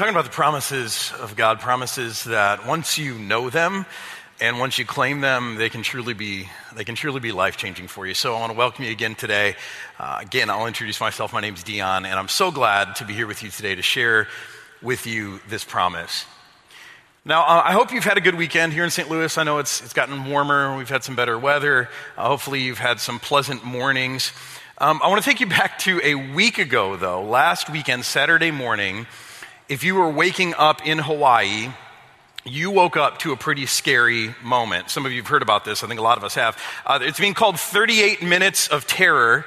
talking about the promises of God, promises that once you know them and once you claim them, they can truly be they can truly be life changing for you. So I want to welcome you again today. Uh, again, I'll introduce myself. My name is Dion, and I'm so glad to be here with you today to share with you this promise. Now, uh, I hope you've had a good weekend here in St. Louis. I know it's, it's gotten warmer. We've had some better weather. Uh, hopefully, you've had some pleasant mornings. Um, I want to take you back to a week ago, though. Last weekend, Saturday morning, if you were waking up in Hawaii, you woke up to a pretty scary moment. Some of you have heard about this. I think a lot of us have. Uh, it's being called 38 Minutes of Terror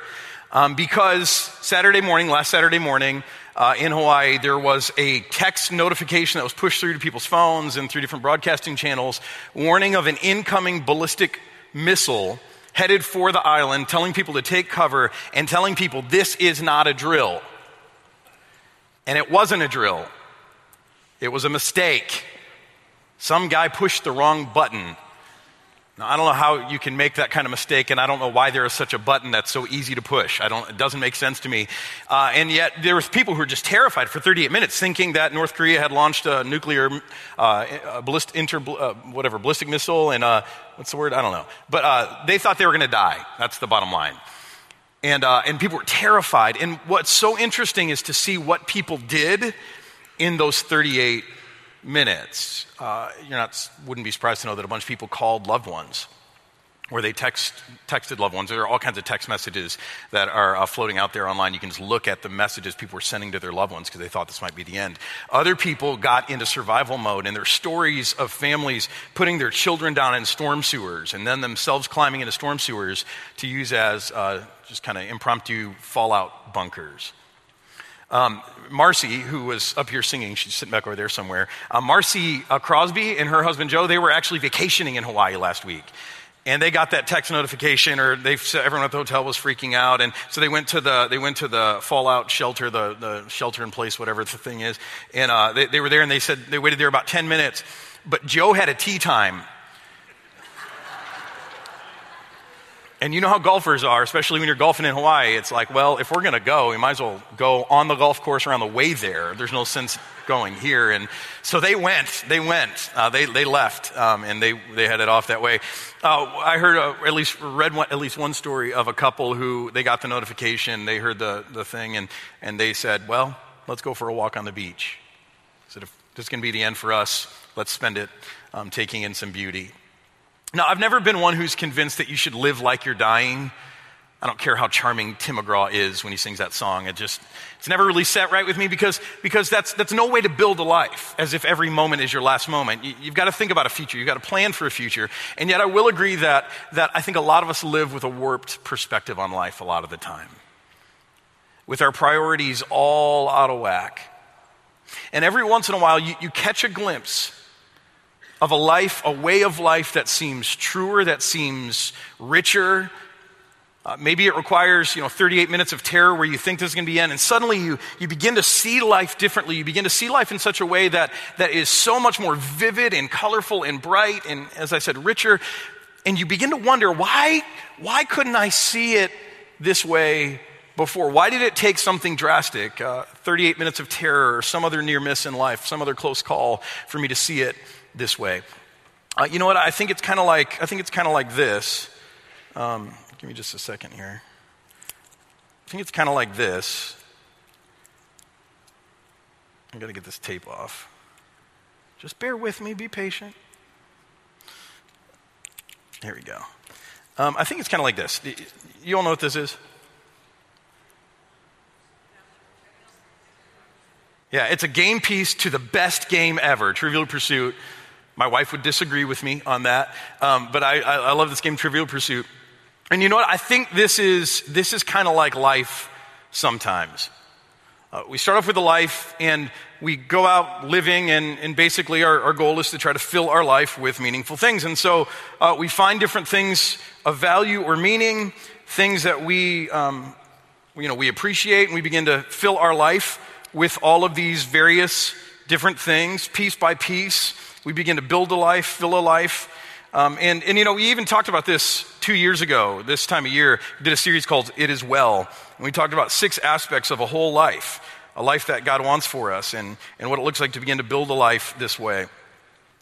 um, because Saturday morning, last Saturday morning, uh, in Hawaii, there was a text notification that was pushed through to people's phones and through different broadcasting channels warning of an incoming ballistic missile headed for the island, telling people to take cover and telling people this is not a drill. And it wasn't a drill, it was a mistake. Some guy pushed the wrong button. Now, I don't know how you can make that kind of mistake, and I don't know why there is such a button that's so easy to push. I don't, it doesn't make sense to me. Uh, and yet, there was people who were just terrified for 38 minutes, thinking that North Korea had launched a nuclear, uh, ballistic, inter, uh, whatever, ballistic missile, and uh, what's the word? I don't know. But uh, they thought they were going to die. That's the bottom line. And, uh, and people were terrified. And what's so interesting is to see what people did in those 38 minutes. Uh, you're not, wouldn't be surprised to know that a bunch of people called loved ones where they text, texted loved ones. There are all kinds of text messages that are uh, floating out there online. You can just look at the messages people were sending to their loved ones because they thought this might be the end. Other people got into survival mode, and there are stories of families putting their children down in storm sewers and then themselves climbing into storm sewers to use as uh, just kind of impromptu fallout bunkers. Um, Marcy, who was up here singing, she's sitting back over there somewhere. Uh, Marcy uh, Crosby and her husband Joe, they were actually vacationing in Hawaii last week. And they got that text notification, or they everyone at the hotel was freaking out, and so they went to the they went to the fallout shelter, the, the shelter in place, whatever the thing is, and uh, they, they were there, and they said they waited there about ten minutes, but Joe had a tee time And you know how golfers are, especially when you're golfing in Hawaii. It's like, well, if we're going to go, we might as well go on the golf course or on the way there. There's no sense going here. And so they went. They went. Uh, they, they left, um, and they, they headed off that way. Uh, I heard, uh, at least read one, at least one story of a couple who they got the notification, they heard the, the thing, and, and they said, well, let's go for a walk on the beach. So if this is going to be the end for us, let's spend it um, taking in some beauty. Now, I've never been one who's convinced that you should live like you're dying. I don't care how charming Tim McGraw is when he sings that song. It just, it's never really set right with me because, because that's, that's no way to build a life as if every moment is your last moment. You, have got to think about a future. You've got to plan for a future. And yet I will agree that, that I think a lot of us live with a warped perspective on life a lot of the time. With our priorities all out of whack. And every once in a while you, you catch a glimpse of a life, a way of life that seems truer, that seems richer. Uh, maybe it requires, you know, 38 minutes of terror where you think this is going to be end, and suddenly you, you begin to see life differently. You begin to see life in such a way that, that is so much more vivid and colorful and bright and, as I said, richer. And you begin to wonder, why, why couldn't I see it this way before? Why did it take something drastic, uh, 38 minutes of terror or some other near miss in life, some other close call for me to see it this way. Uh, you know what? I think it's kind of like I think it's kind of like this. Um, give me just a second here. I think it's kind of like this. I got to get this tape off. Just bear with me. Be patient. Here we go. Um, I think it's kind of like this. You all know what this is? Yeah, it's a game piece to the best game ever, Trivial Pursuit. My wife would disagree with me on that, um, but I, I, I love this game, Trivial Pursuit. And you know what? I think this is, this is kind of like life sometimes. Uh, we start off with a life and we go out living, and, and basically our, our, goal is to try to fill our life with meaningful things. And so uh, we find different things of value or meaning, things that we, um, you know, we appreciate, and we begin to fill our life with all of these various different things, piece by piece. We begin to build a life, fill a life. Um, and, and, you know, we even talked about this two years ago, this time of year. Did a series called It Is Well. And we talked about six aspects of a whole life. a life that God wants for us and, and what it looks like to begin to build a life this way.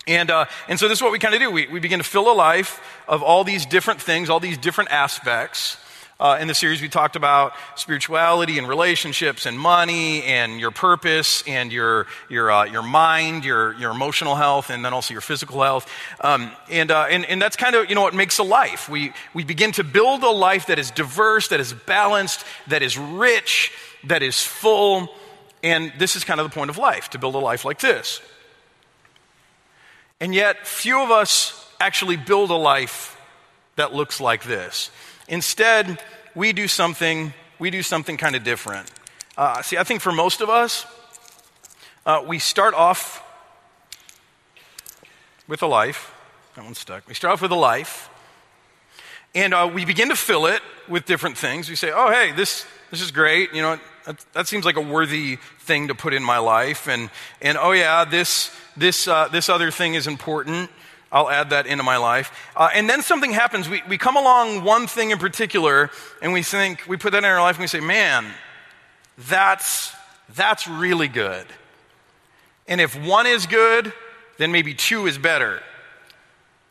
And, uh, and so this is what we kind of do. We, we begin to fill a life of all these different things, all these different aspects. Uh, in the series, we talked about spirituality and relationships and money and your purpose and your, your, uh, your mind, your, your emotional health, and then also your physical health. Um, and, uh, and, and that's kind of, you know, what makes a life. We, we begin to build a life that is diverse, that is balanced, that is rich, that is full. And this is kind of the point of life, to build a life like this. And yet, few of us actually build a life that looks like this. Instead, we do something, we do something kind of different. Uh, see, I think for most of us, uh, we start off with a life. That one's stuck. We start off with a life, and uh, we begin to fill it with different things. We say, "Oh, hey, this this is great. You know, that, that seems like a worthy thing to put in my life." And and oh yeah, this this, uh, this other thing is important. I'll add that into my life. Uh, and then something happens. We, we come along one thing in particular, and we think, we put that in our life, and we say, man, that's, that's really good. And if one is good, then maybe two is better.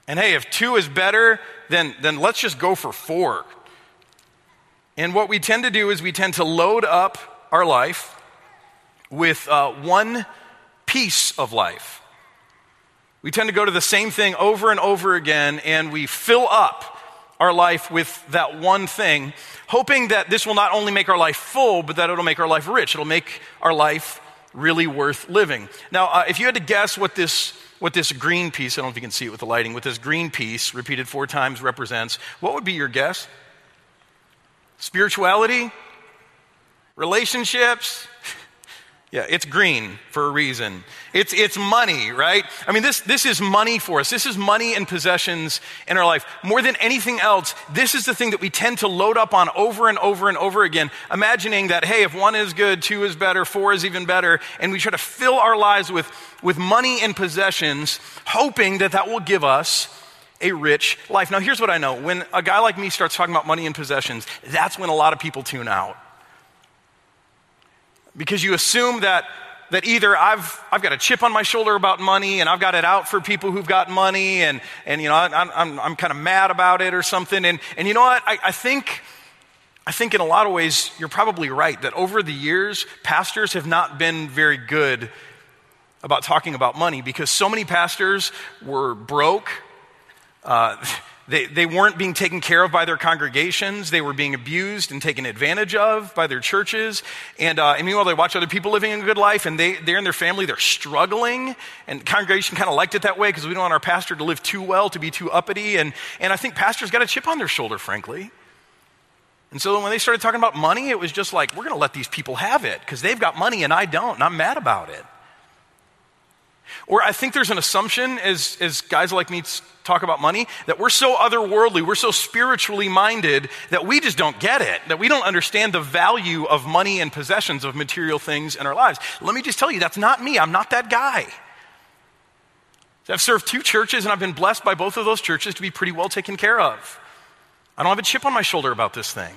And hey, if two is better, then, then let's just go for four. And what we tend to do is we tend to load up our life with uh, one piece of life. We tend to go to the same thing over and over again, and we fill up our life with that one thing, hoping that this will not only make our life full, but that it'll make our life rich. It'll make our life really worth living. Now, uh, if you had to guess what this what this green piece, I don't know if you can see it with the lighting, what this green piece repeated four times represents, what would be your guess? Spirituality? Relationships? Yeah, it's green for a reason. It's, it's money, right? I mean, this, this is money for us. This is money and possessions in our life. More than anything else, this is the thing that we tend to load up on over and over and over again, imagining that, hey, if one is good, two is better, four is even better. And we try to fill our lives with, with money and possessions, hoping that that will give us a rich life. Now, here's what I know when a guy like me starts talking about money and possessions, that's when a lot of people tune out because you assume that, that either I've, I've got a chip on my shoulder about money and I've got it out for people who've got money and, and you know, I, I'm, I'm kind of mad about it or something. And, and you know what? I, I think, I think in a lot of ways you're probably right that over the years, pastors have not been very good about talking about money because so many pastors were broke. Uh, they, they weren't being taken care of by their congregations. They were being abused and taken advantage of by their churches. And, uh, and meanwhile, they watch other people living a good life, and they, they're in their family, they're struggling. And congregation kind of liked it that way because we don't want our pastor to live too well, to be too uppity. And, and I think pastors got a chip on their shoulder, frankly. And so when they started talking about money, it was just like, we're going to let these people have it because they've got money and I don't, and I'm mad about it. Or I think there's an assumption, as, as guys like me talk about money, that we're so otherworldly, we're so spiritually minded that we just don't get it, that we don't understand the value of money and possessions, of material things in our lives. Let me just tell you, that's not me. I'm not that guy. I've served two churches, and I've been blessed by both of those churches to be pretty well taken care of. I don't have a chip on my shoulder about this thing.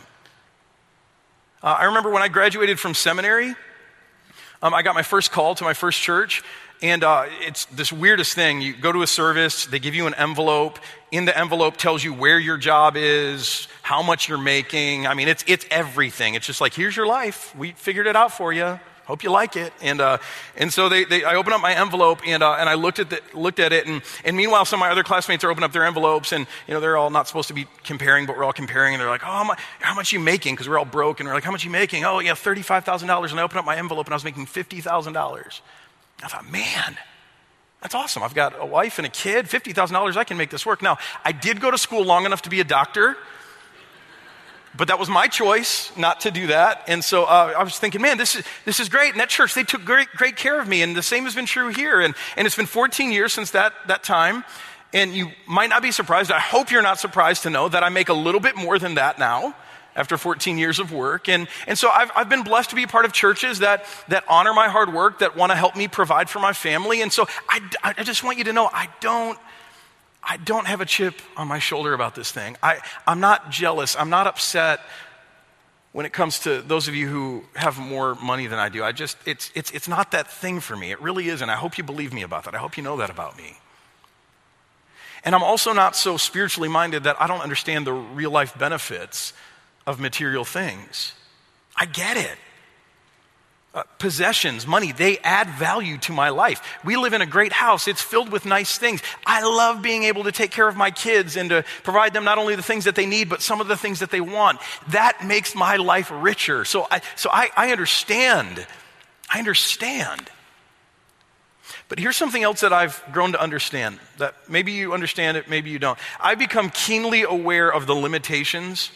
Uh, I remember when I graduated from seminary, um, I got my first call to my first church, and uh, it's this weirdest thing. You go to a service, they give you an envelope. In the envelope tells you where your job is, how much you're making. I mean, it's, it's everything. It's just like, here's your life. We figured it out for you. Hope you like it. And, uh, and so they, they, I opened up my envelope and, uh, and I looked at, the, looked at it. And, and meanwhile, some of my other classmates are opening up their envelopes and, you know, they're all not supposed to be comparing, but we're all comparing. And they're like, oh, how much, how much you making? Because we're all broke. And we're like, how much you making? Oh, yeah, $35,000. And I opened up my envelope and I was making $50,000. I thought, man, that's awesome. I've got a wife and a kid, $50,000, I can make this work. Now, I did go to school long enough to be a doctor, but that was my choice not to do that. And so uh, I was thinking, man, this is, this is great. And that church, they took great, great care of me. And the same has been true here. And, and it's been 14 years since that, that time. And you might not be surprised. I hope you're not surprised to know that I make a little bit more than that now after 14 years of work. And, and so I've, I've been blessed to be part of churches that, that honor my hard work, that want to help me provide for my family. And so I, I just want you to know I don't, I don't have a chip on my shoulder about this thing. I, I'm not jealous. I'm not upset when it comes to those of you who have more money than I do. I just, it's, it's, it's not that thing for me. It really isn't. I hope you believe me about that. I hope you know that about me. And I'm also not so spiritually minded that I don't understand the real life benefits of material things. I get it. Uh, possessions, money, they add value to my life. We live in a great house. It's filled with nice things. I love being able to take care of my kids and to provide them not only the things that they need, but some of the things that they want. That makes my life richer. So I, so I, I understand. I understand. But here's something else that I've grown to understand that maybe you understand it, maybe you don't. I become keenly aware of the limitations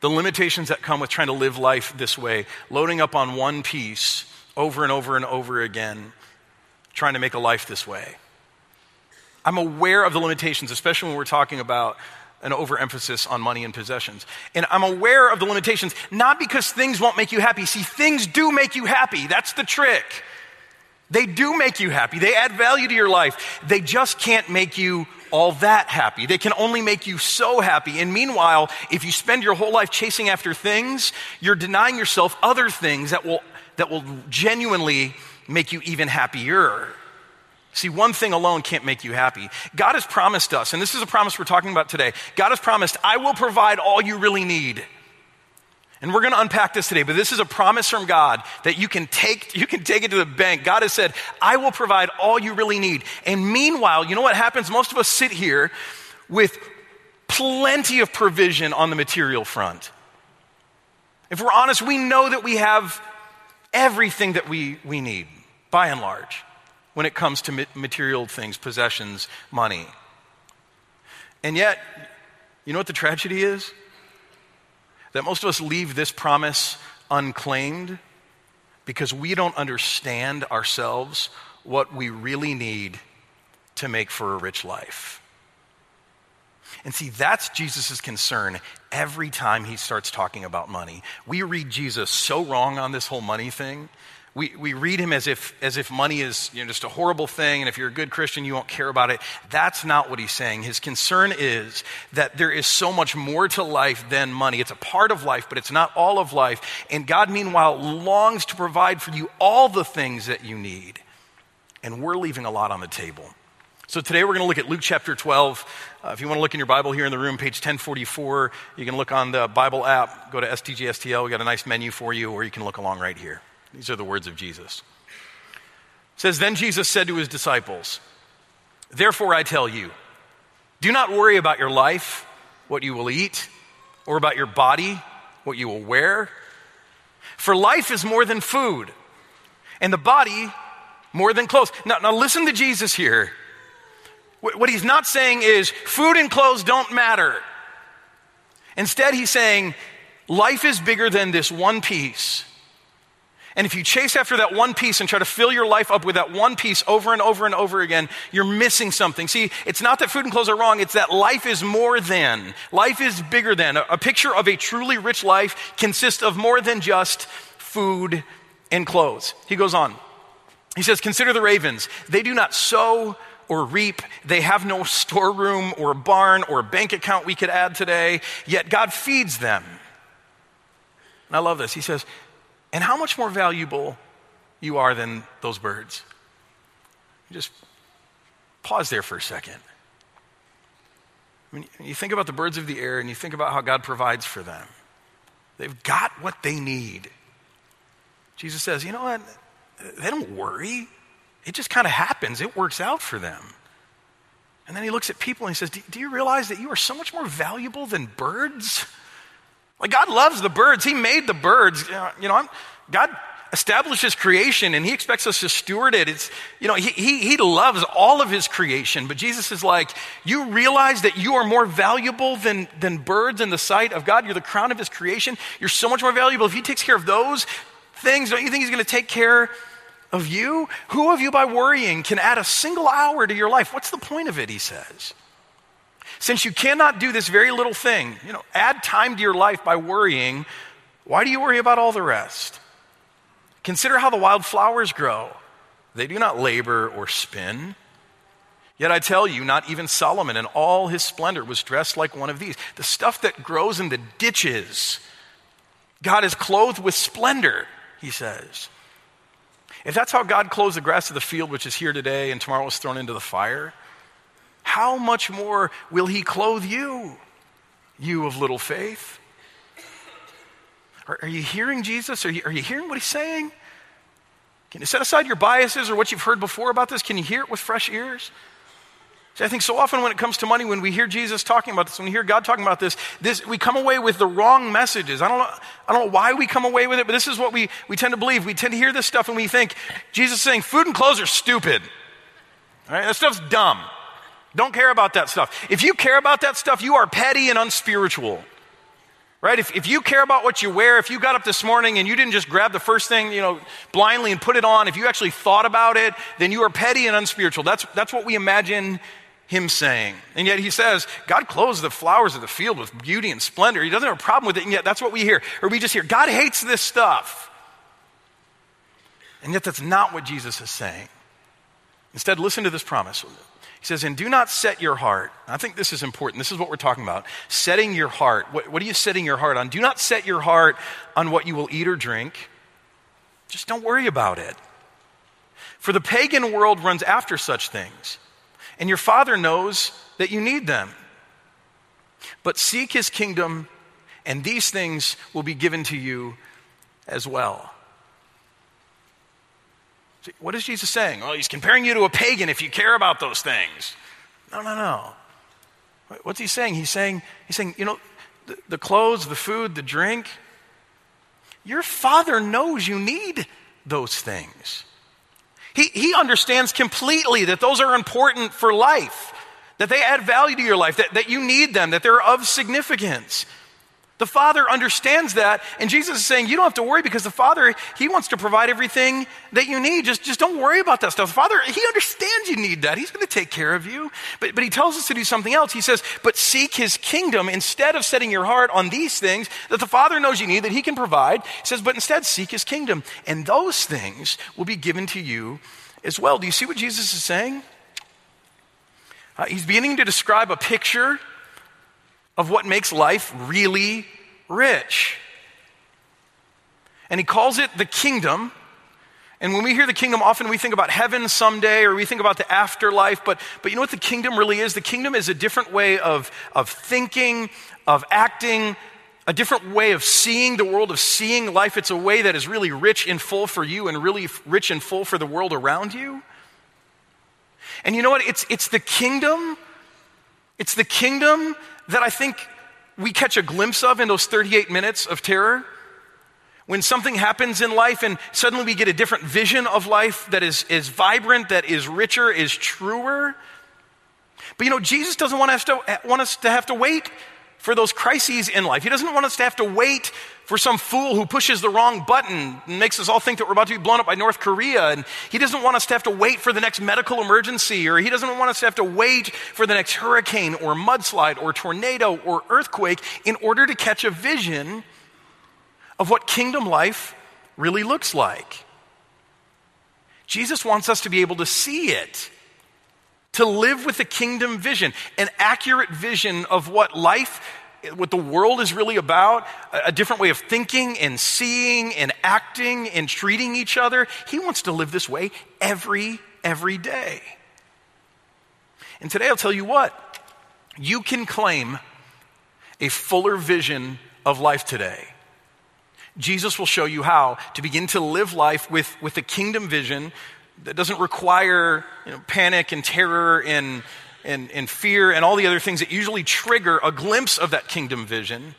the limitations that come with trying to live life this way, loading up on one piece over and over and over again, trying to make a life this way. I'm aware of the limitations, especially when we're talking about an overemphasis on money and possessions. And I'm aware of the limitations, not because things won't make you happy. See, things do make you happy. That's the trick. They do make you happy. They add value to your life. They just can't make you all that happy. They can only make you so happy. And meanwhile, if you spend your whole life chasing after things, you're denying yourself other things that will, that will genuinely make you even happier. See, one thing alone can't make you happy. God has promised us, and this is a promise we're talking about today. God has promised, I will provide all you really need. And we're going to unpack this today, but this is a promise from God that you can take, you can take it to the bank. God has said, I will provide all you really need. And meanwhile, you know what happens? Most of us sit here with plenty of provision on the material front. If we're honest, we know that we have everything that we, we need, by and large, when it comes to material things, possessions, money. And yet, you know what the tragedy is? That most of us leave this promise unclaimed because we don't understand ourselves what we really need to make for a rich life. And see, that's Jesus' concern every time he starts talking about money. We read Jesus so wrong on this whole money thing we, we read him as if, as if money is you know, just a horrible thing, and if you're a good Christian, you won't care about it. That's not what he's saying. His concern is that there is so much more to life than money. It's a part of life, but it's not all of life. And God, meanwhile, longs to provide for you all the things that you need. And we're leaving a lot on the table. So today we're going to look at Luke chapter 12. Uh, if you want to look in your Bible here in the room, page 1044, you can look on the Bible app, go to STGSTL. We got a nice menu for you, or you can look along right here. These are the words of Jesus. It says, Then Jesus said to his disciples, Therefore I tell you, do not worry about your life, what you will eat, or about your body, what you will wear. For life is more than food, and the body more than clothes. Now, now listen to Jesus here. What he's not saying is food and clothes don't matter. Instead, he's saying life is bigger than this one piece. And if you chase after that one piece and try to fill your life up with that one piece over and over and over again, you're missing something. See, it's not that food and clothes are wrong, it's that life is more than. Life is bigger than. A, picture of a truly rich life consists of more than just food and clothes. He goes on. He says, Consider the ravens. They do not sow or reap. They have no storeroom or barn or bank account we could add today, yet God feeds them. And I love this. He says, and how much more valuable you are than those birds. Just pause there for a second. When you think about the birds of the air and you think about how God provides for them, they've got what they need. Jesus says, you know what? They don't worry. It just kind of happens, it works out for them. And then he looks at people and he says, Do you realize that you are so much more valuable than birds? Like, God loves the birds. He made the birds. You know, God establishes creation and He expects us to steward it. It's, you know, he, he, he loves all of His creation. But Jesus is like, you realize that you are more valuable than, than birds in the sight of God. You're the crown of His creation. You're so much more valuable. If He takes care of those things, don't you think He's going to take care of you? Who of you, by worrying, can add a single hour to your life? What's the point of it, He says. Since you cannot do this very little thing, you know, add time to your life by worrying, why do you worry about all the rest? Consider how the wild flowers grow. They do not labor or spin. Yet I tell you, not even Solomon in all his splendor was dressed like one of these. The stuff that grows in the ditches God is clothed with splendor, he says. If that's how God clothes the grass of the field, which is here today and tomorrow is thrown into the fire, how much more will he clothe you, you of little faith? Are, are you hearing Jesus? Are you, are you hearing what he's saying? Can you set aside your biases or what you've heard before about this? Can you hear it with fresh ears? See, I think so often when it comes to money, when we hear Jesus talking about this, when we hear God talking about this, this we come away with the wrong messages. I don't know, I don't know why we come away with it, but this is what we, we tend to believe. We tend to hear this stuff and we think Jesus is saying food and clothes are stupid. All right? That stuff's dumb. Don't care about that stuff. If you care about that stuff, you are petty and unspiritual. Right? If, if you care about what you wear, if you got up this morning and you didn't just grab the first thing, you know, blindly and put it on, if you actually thought about it, then you are petty and unspiritual. That's, that's what we imagine him saying. And yet he says, God clothes the flowers of the field with beauty and splendor. He doesn't have a problem with it, and yet that's what we hear. Or we just hear, God hates this stuff. And yet that's not what Jesus is saying. Instead, listen to this promise. He says, and do not set your heart. I think this is important. This is what we're talking about. Setting your heart. What, what, are you setting your heart on? Do not set your heart on what you will eat or drink. Just don't worry about it. For the pagan world runs after such things, and your Father knows that you need them. But seek his kingdom, and these things will be given to you as well. What is Jesus saying? Well, he's comparing you to a pagan if you care about those things. No, no, no. What's he saying? He's saying, he's saying, you know, the, the clothes, the food, the drink, your father knows you need those things. He, he understands completely that those are important for life, that they add value to your life, that, that you need them, that they're of significance. The Father understands that, and Jesus is saying, You don't have to worry because the Father, He wants to provide everything that you need. Just, just don't worry about that stuff. The Father, He understands you need that. He's going to take care of you. But, but He tells us to do something else. He says, But seek His kingdom instead of setting your heart on these things that the Father knows you need, that He can provide. He says, But instead, seek His kingdom, and those things will be given to you as well. Do you see what Jesus is saying? Uh, he's beginning to describe a picture of what makes life really rich. And he calls it the kingdom. And when we hear the kingdom, often we think about heaven someday or we think about the afterlife. But, but you know what the kingdom really is? The kingdom is a different way of, of thinking, of acting, a different way of seeing the world, of seeing life. It's a way that is really rich and full for you and really rich and full for the world around you. And you know what? It's, it's the kingdom. It's the kingdom that I think we catch a glimpse of in those 38 minutes of terror. When something happens in life and suddenly we get a different vision of life that is, is vibrant, that is richer, is truer. But you know, Jesus doesn't want us, to, want us to have to wait for those crises in life. He doesn't want us to have to wait for some fool who pushes the wrong button and makes us all think that we're about to be blown up by North Korea. And he doesn't want us to have to wait for the next medical emergency, or he doesn't want us to have to wait for the next hurricane or mudslide or tornado or earthquake in order to catch a vision of what kingdom life really looks like. Jesus wants us to be able to see it to live with a kingdom vision, an accurate vision of what life, what the world is really about, a different way of thinking and seeing and acting and treating each other. He wants to live this way every, every day. And today I'll tell you what, you can claim a fuller vision of life today. Jesus will show you how to begin to live life with, with a kingdom vision that doesn't require you know, panic and terror and, and, and fear and all the other things that usually trigger a glimpse of that kingdom vision.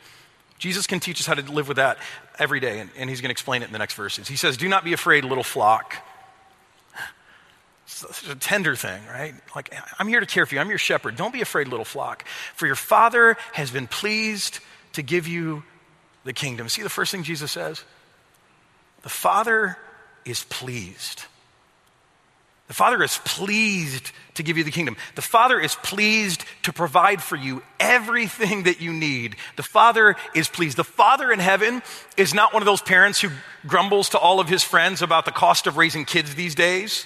Jesus can teach us how to live with that every day, and, and he's going to explain it in the next verses. He says, Do not be afraid, little flock. It's a tender thing, right? Like, I'm here to care for you. I'm your shepherd. Don't be afraid, little flock. For your Father has been pleased to give you the kingdom. See the first thing Jesus says? The Father is pleased. The Father is pleased to give you the kingdom. The Father is pleased to provide for you everything that you need. The Father is pleased. The Father in heaven is not one of those parents who grumbles to all of his friends about the cost of raising kids these days.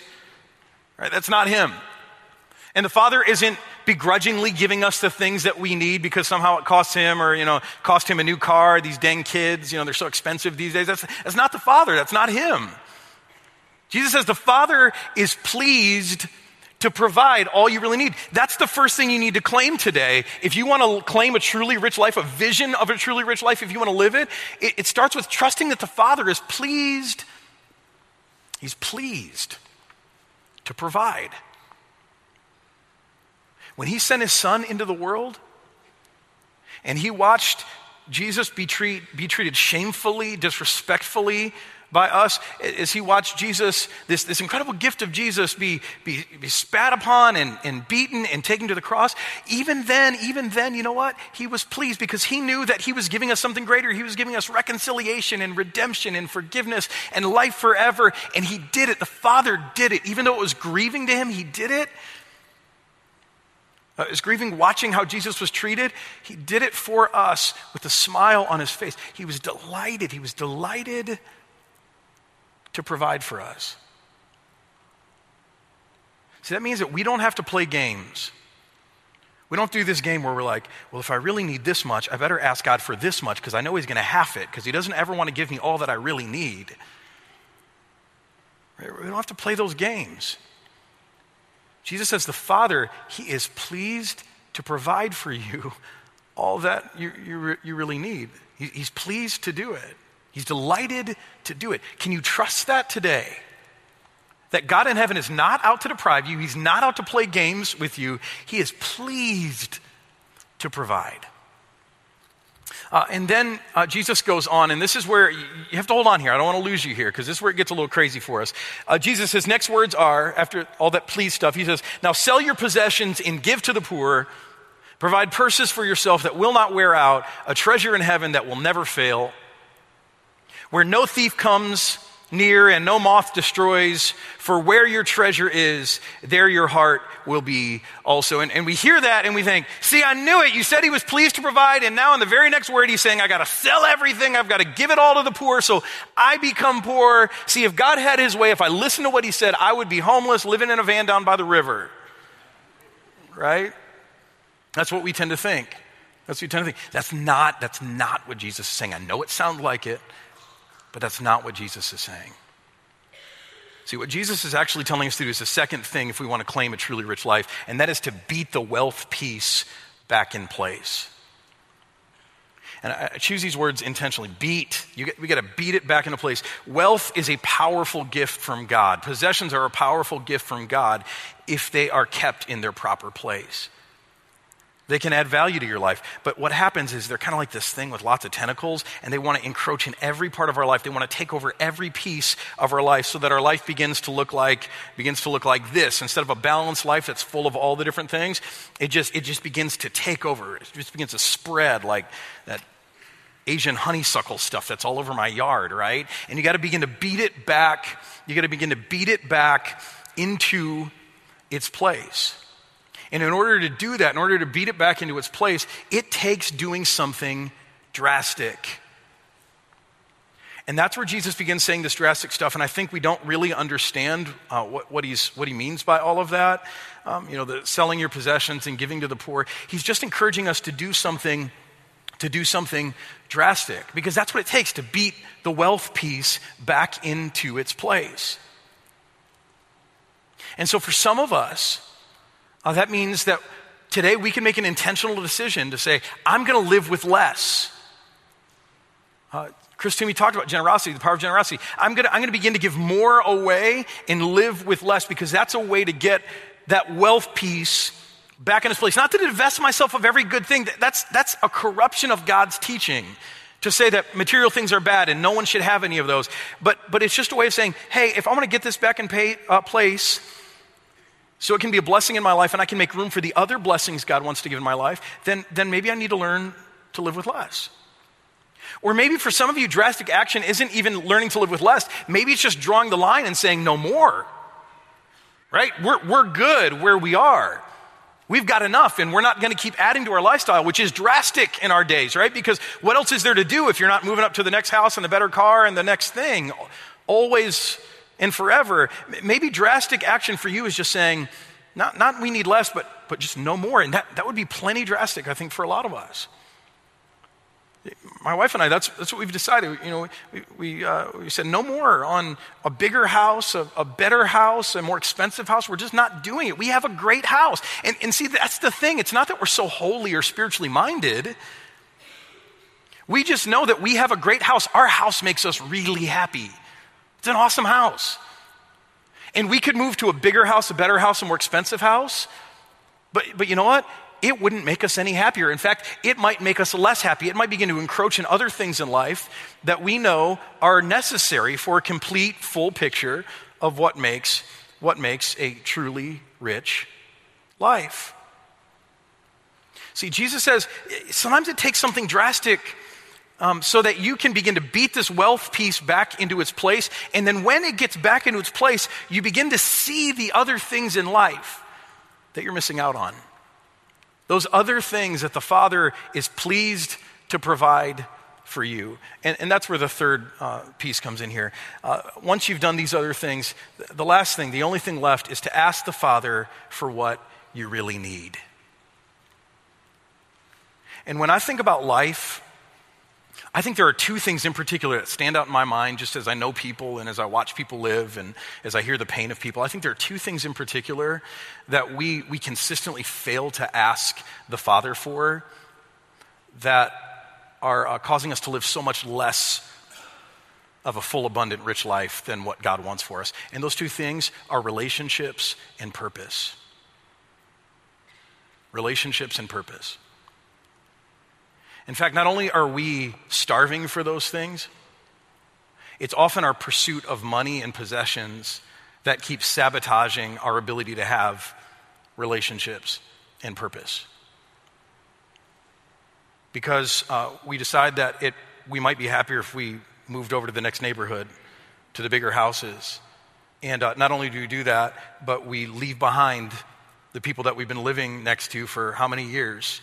Right? That's not him. And the Father isn't begrudgingly giving us the things that we need because somehow it costs him or, you know, cost him a new car. These dang kids, you know, they're so expensive these days. That's, that's not the Father. That's not him. Jesus says the Father is pleased to provide all you really need. That's the first thing you need to claim today. If you want to claim a truly rich life, a vision of a truly rich life, if you want to live it, it, it starts with trusting that the Father is pleased. He's pleased to provide. When he sent his son into the world and he watched Jesus be, treat, be treated shamefully, disrespectfully by us, as he watched Jesus, this, this incredible gift of Jesus, be, be, be spat upon and, and beaten and taken to the cross, even then, even then, you know what? He was pleased because he knew that he was giving us something greater. He was giving us reconciliation and redemption and forgiveness and life forever. And he did it. The Father did it. Even though it was grieving to him, he did it uh, is grieving watching how Jesus was treated. He did it for us with a smile on his face. He was delighted. He was delighted to provide for us. See, that means that we don't have to play games. We don't do this game where we're like, well, if I really need this much, I better ask God for this much because I know He's going to have it because He doesn't ever want to give me all that I really need. We don't have to play those games. Jesus says the Father, He is pleased to provide for you all that you, you, you really need. He, he's pleased to do it, He's delighted to do it. Can you trust that today? That God in heaven is not out to deprive you, He's not out to play games with you. He is pleased to provide. Uh, and then uh, Jesus goes on, and this is where you have to hold on here. I don't want to lose you here because this is where it gets a little crazy for us. Uh, Jesus, his next words are, after all that please stuff, he says, Now sell your possessions and give to the poor. Provide purses for yourself that will not wear out, a treasure in heaven that will never fail, where no thief comes near and no moth destroys. For where your treasure is, there your heart will be also. And, and, we hear that and we think, see, I knew it. You said he was pleased to provide. And now in the very next word, he's saying, I got to sell everything. I've got to give it all to the poor. So I become poor. See, if God had his way, if I listened to what he said, I would be homeless, living in a van down by the river. Right? That's what we tend to think. That's what we tend to think. That's not, that's not what Jesus is saying. I know it sounds like it. But that's not what Jesus is saying. See, what Jesus is actually telling us to do is the second thing if we want to claim a truly rich life, and that is to beat the wealth piece back in place. And I choose these words intentionally. Beat. Get, we got to beat it back into place. Wealth is a powerful gift from God. Possessions are a powerful gift from God if they are kept in their proper place. They can add value to your life. But what happens is they're kind of like this thing with lots of tentacles, and they want to encroach in every part of our life. They want to take over every piece of our life so that our life begins to look like, begins to look like this. Instead of a balanced life that's full of all the different things, it just, it just begins to take over. It just begins to spread like that Asian honeysuckle stuff that's all over my yard, right? And you got to begin to beat it back. You got to begin to beat it back into its place. And in order to do that, in order to beat it back into its place, it takes doing something drastic. And that's where Jesus begins saying this drastic stuff. And I think we don't really understand uh, what, what, he's, what he means by all of that. Um, you know, the selling your possessions and giving to the poor. He's just encouraging us to do something, to do something drastic, because that's what it takes to beat the wealth piece back into its place. And so for some of us, uh, that means that today we can make an intentional decision to say, I'm going to live with less. Uh, Chris Toomey talked about generosity, the power of generosity. I'm going to begin to give more away and live with less because that's a way to get that wealth piece back in its place. Not to divest myself of every good thing. That's, that's a corruption of God's teaching to say that material things are bad and no one should have any of those. But, but it's just a way of saying, hey, if I want to get this back in pay, uh, place, so it can be a blessing in my life and I can make room for the other blessings God wants to give in my life, then, then maybe I need to learn to live with less. Or maybe for some of you, drastic action isn't even learning to live with less. Maybe it's just drawing the line and saying no more. Right? We're, we're good where we are. We've got enough and we're not going to keep adding to our lifestyle, which is drastic in our days, right? Because what else is there to do if you're not moving up to the next house and the better car and the next thing? Always and forever. Maybe drastic action for you is just saying, Not, not we need less, but, but just no more. And that, that would be plenty drastic, I think, for a lot of us. My wife and I, that's, that's what we've decided. You know, we, we, uh, we said no more on a bigger house, a, a, better house, a more expensive house. We're just not doing it. We have a great house. And, and see, that's the thing. It's not that we're so holy or spiritually minded. We just know that we have a great house. Our house makes us really happy. It's an awesome house. And we could move to a bigger house, a better house, a more expensive house. But, but you know what? It wouldn't make us any happier. In fact, it might make us less happy. It might begin to encroach in other things in life that we know are necessary for a complete, full picture of what makes, what makes a truly rich life. See, Jesus says sometimes it takes something drastic um, so that you can begin to beat this wealth piece back into its place. And then when it gets back into its place, you begin to see the other things in life that you're missing out on. Those other things that the Father is pleased to provide for you. And, and that's where the third uh, piece comes in here. Uh, once you've done these other things, the last thing, the only thing left is to ask the Father for what you really need. And when I think about life, I think there are two things in particular that stand out in my mind just as I know people and as I watch people live and as I hear the pain of people. I think there are two things in particular that we, we consistently fail to ask the Father for that are uh, causing us to live so much less of a full, abundant, rich life than what God wants for us. And those two things are relationships and purpose. Relationships and purpose. In fact, not only are we starving for those things, it's often our pursuit of money and possessions that keeps sabotaging our ability to have relationships and purpose. Because uh, we decide that it, we might be happier if we moved over to the next neighborhood, to the bigger houses. And uh, not only do we do that, but we leave behind the people that we've been living next to for how many years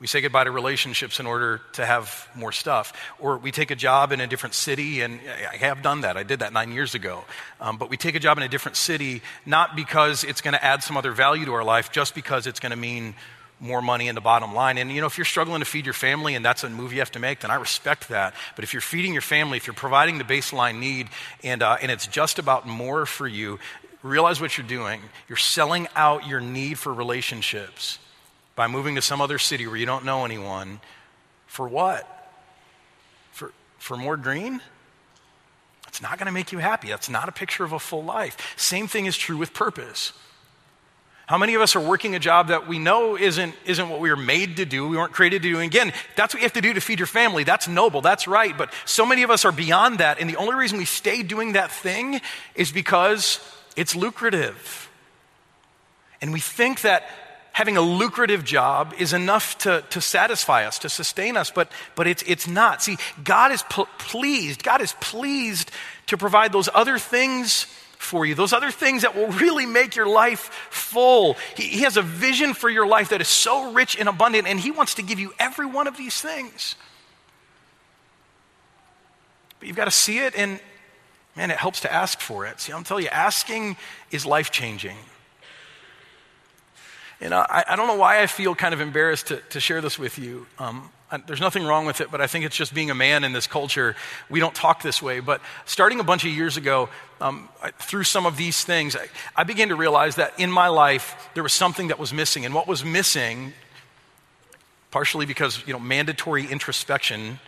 we say goodbye to relationships in order to have more stuff. Or we take a job in a different city, and I have done that. I did that nine years ago. Um, but we take a job in a different city, not because it's going to add some other value to our life, just because it's going to mean more money in the bottom line. And you know, if you're struggling to feed your family and that's a move you have to make, then I respect that. But if you're feeding your family, if you're providing the baseline need, and, uh, and it's just about more for you, realize what you're doing. You're selling out your need for relationships by moving to some other city where you don't know anyone. For what? For, for more green? It's not going to make you happy. That's not a picture of a full life. Same thing is true with purpose. How many of us are working a job that we know isn't, isn't what we were made to do, we weren't created to do? And again, that's what you have to do to feed your family. That's noble, that's right. But so many of us are beyond that. And the only reason we stay doing that thing is because it's lucrative. And we think that having a lucrative job is enough to, to satisfy us, to sustain us, but, but it's, it's not. See, God is pl- pleased. God is pleased to provide those other things for you, those other things that will really make your life full. He, he has a vision for your life that is so rich and abundant, and He wants to give you every one of these things. But you've got to see it, and man, it helps to ask for it. See, I'm telling you, asking is life changing. And I, I, don't know why I feel kind of embarrassed to, to share this with you. Um, I, there's nothing wrong with it, but I think it's just being a man in this culture. We don't talk this way. But starting a bunch of years ago, um, through some of these things, I, I began to realize that in my life, there was something that was missing. And what was missing, partially because, you know, mandatory introspection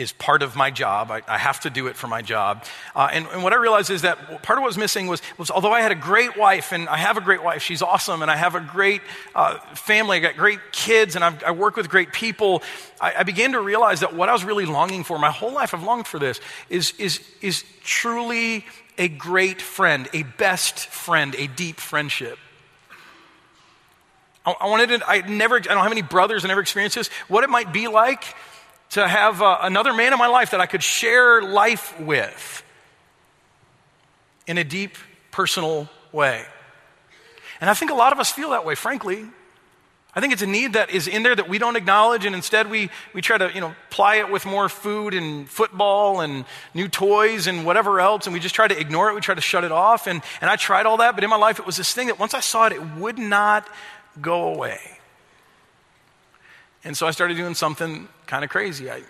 is part of my job. I, I, have to do it for my job. Uh, and, and, what I realized is that part of what was missing was, was although I had a great wife, and I have a great wife, she's awesome, and I have a great uh, family, I got great kids, and I've, i work with great people, I, I, began to realize that what I was really longing for, my whole life I've longed for this, is, is, is truly a great friend, a best friend, a deep friendship. I, I wanted to, I never, I don't have any brothers, I never experienced this, what it might be like to have uh, another man in my life that I could share life with in a deep, personal way. And I think a lot of us feel that way, frankly. I think it's a need that is in there that we don't acknowledge, and instead we, we try to, you know, ply it with more food and football and new toys and whatever else, and we just try to ignore it. We try to shut it off. And, and I tried all that, but in my life it was this thing that once I saw it, it would not go away. And so I started doing something kind of crazy. I,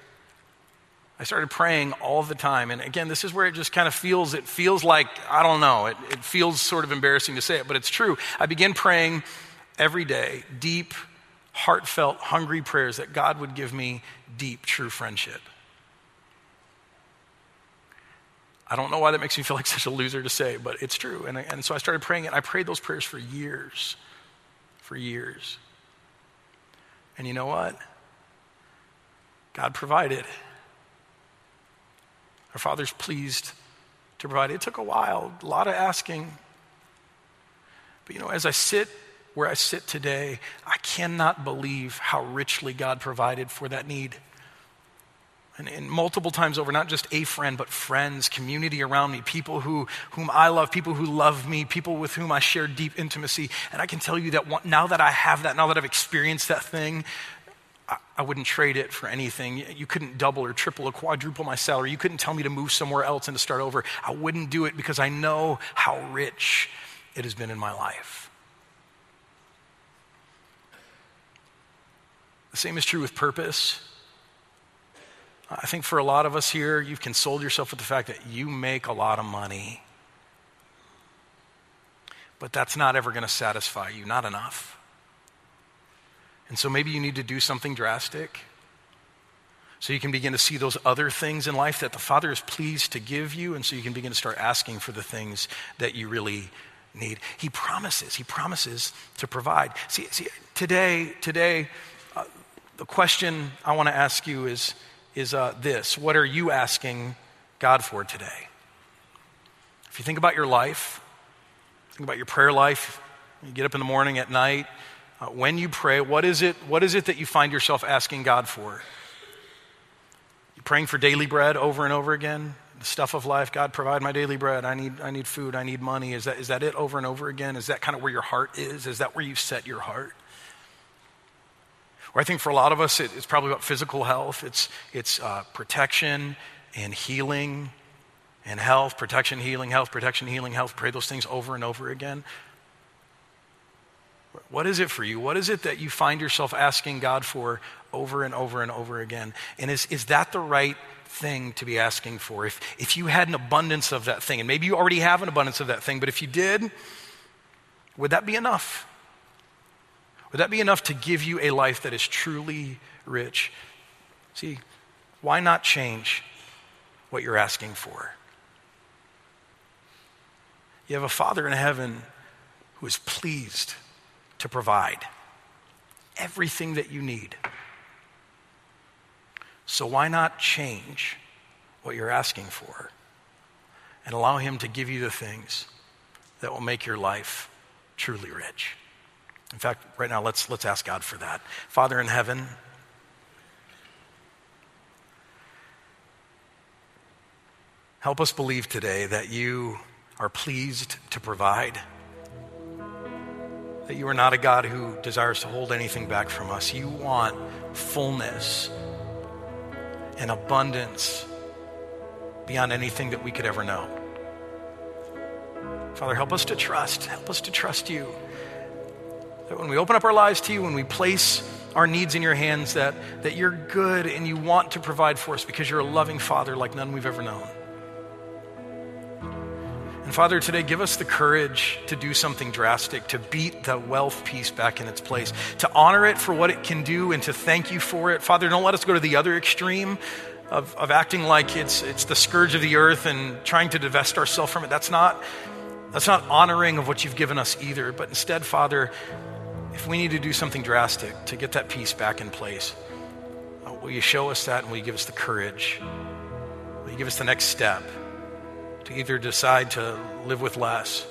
I started praying all the time. And again, this is where it just kind of feels, it feels like, I don't know, it, it feels sort of embarrassing to say it, but it's true. I began praying every day deep, heartfelt, hungry prayers that God would give me deep, true friendship. I don't know why that makes me feel like such a loser to say, but it's true. And, and so I started praying it. I prayed those prayers for years, for years. And you know what? God provided. Our Father's pleased to provide. It took a while, a lot of asking. But you know, as I sit where I sit today, I cannot believe how richly God provided for that need. And, and, multiple times over, not just a friend, but friends, community around me, people who, whom I love, people who love me, people with whom I share deep intimacy. And I can tell you that one, now that I have that, now that I've experienced that thing, I, I wouldn't trade it for anything. You couldn't double or triple or quadruple my salary. You couldn't tell me to move somewhere else and to start over. I wouldn't do it because I know how rich it has been in my life. The same is true with purpose. I think for a lot of us here, you've consoled yourself with the fact that you make a lot of money. But that's not ever going to satisfy you, not enough. And so maybe you need to do something drastic so you can begin to see those other things in life that the Father is pleased to give you, and so you can begin to start asking for the things that you really need. He promises, He promises to provide. See, see today, today, uh, the question I want to ask you is, is uh, this What are you asking God for today? If you think about your life, think about your prayer life, you get up in the morning, at night, uh, when you pray, what is, it, what is it that you find yourself asking God for? You praying for daily bread over and over again? The stuff of life, God, provide my daily bread. I need, I need food. I need money. Is that, is that it over and over again? Is that kind of where your heart is? Is that where you set your heart? Or I think for a lot of us, it, it's probably about physical health. It's, it's uh, protection and healing and health, protection, healing, health, protection, healing, health. Pray those things over and over again. What is it for you? What is it that you find yourself asking God for over and over and over again? And is, is that the right thing to be asking for? If, if you had an abundance of that thing, and maybe you already have an abundance of that thing, but if you did, would that be enough? Would that be enough to give you a life that is truly rich? See, why not change what you're asking for? You have a Father in heaven who is pleased to provide everything that you need. So why not change what you're asking for and allow Him to give you the things that will make your life truly rich? In fact, right now, let's, let's ask God for that. Father in heaven, help us believe today that you are pleased to provide, that you are not a God who desires to hold anything back from us. You want fullness and abundance beyond anything that we could ever know. Father, help us to trust. Help us to trust you. When we open up our lives to you, when we place our needs in your hands, that, that you're good and you want to provide for us because you're a loving Father like none we've ever known. And Father, today, give us the courage to do something drastic, to beat the wealth piece back in its place, to honor it for what it can do, and to thank you for it. Father, don't let us go to the other extreme of, of acting like it's, it's the scourge of the earth and trying to divest ourselves from it. That's not, that's not honoring of what you've given us either. But instead, Father, if we need to do something drastic to get that piece back in place, uh, will you show us that and will you give us the courage? Will you give us the next step to either decide to live with less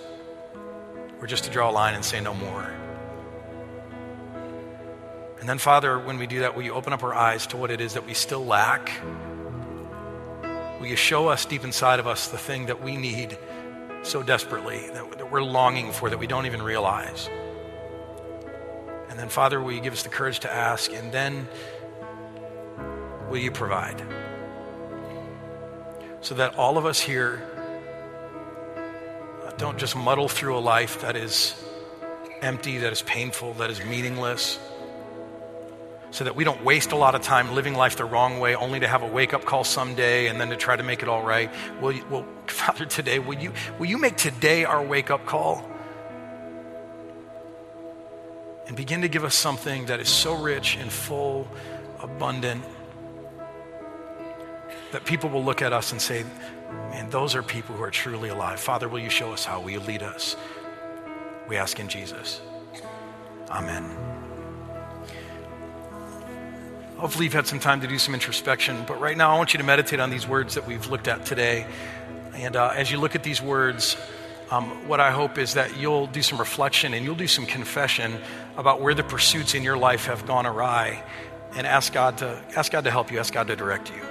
or just to draw a line and say no more? And then, Father, when we do that, will you open up our eyes to what it is that we still lack? Will you show us deep inside of us the thing that we need so desperately, that, that we're longing for, that we don't even realize? And then, Father, will you give us the courage to ask? And then, will you provide? So that all of us here uh, don't just muddle through a life that is empty, that is painful, that is meaningless so that we don't waste a lot of time living life the wrong way only to have a wake up call someday and then to try to make it all right. Will you, well, Father, today, will you, will you make today our wake up call? And begin to give us something that is so rich and full, abundant, that people will look at us and say, man, those are people who are truly alive. Father, will you show us how? Will you lead us? We ask in Jesus. Amen. Hopefully, you've had some time to do some introspection. But right now, I want you to meditate on these words that we've looked at today. And uh, as you look at these words, um, what I hope is that you'll do some reflection and you'll do some confession about where the pursuits in your life have gone awry and ask God to, ask God to help you, ask God to direct you.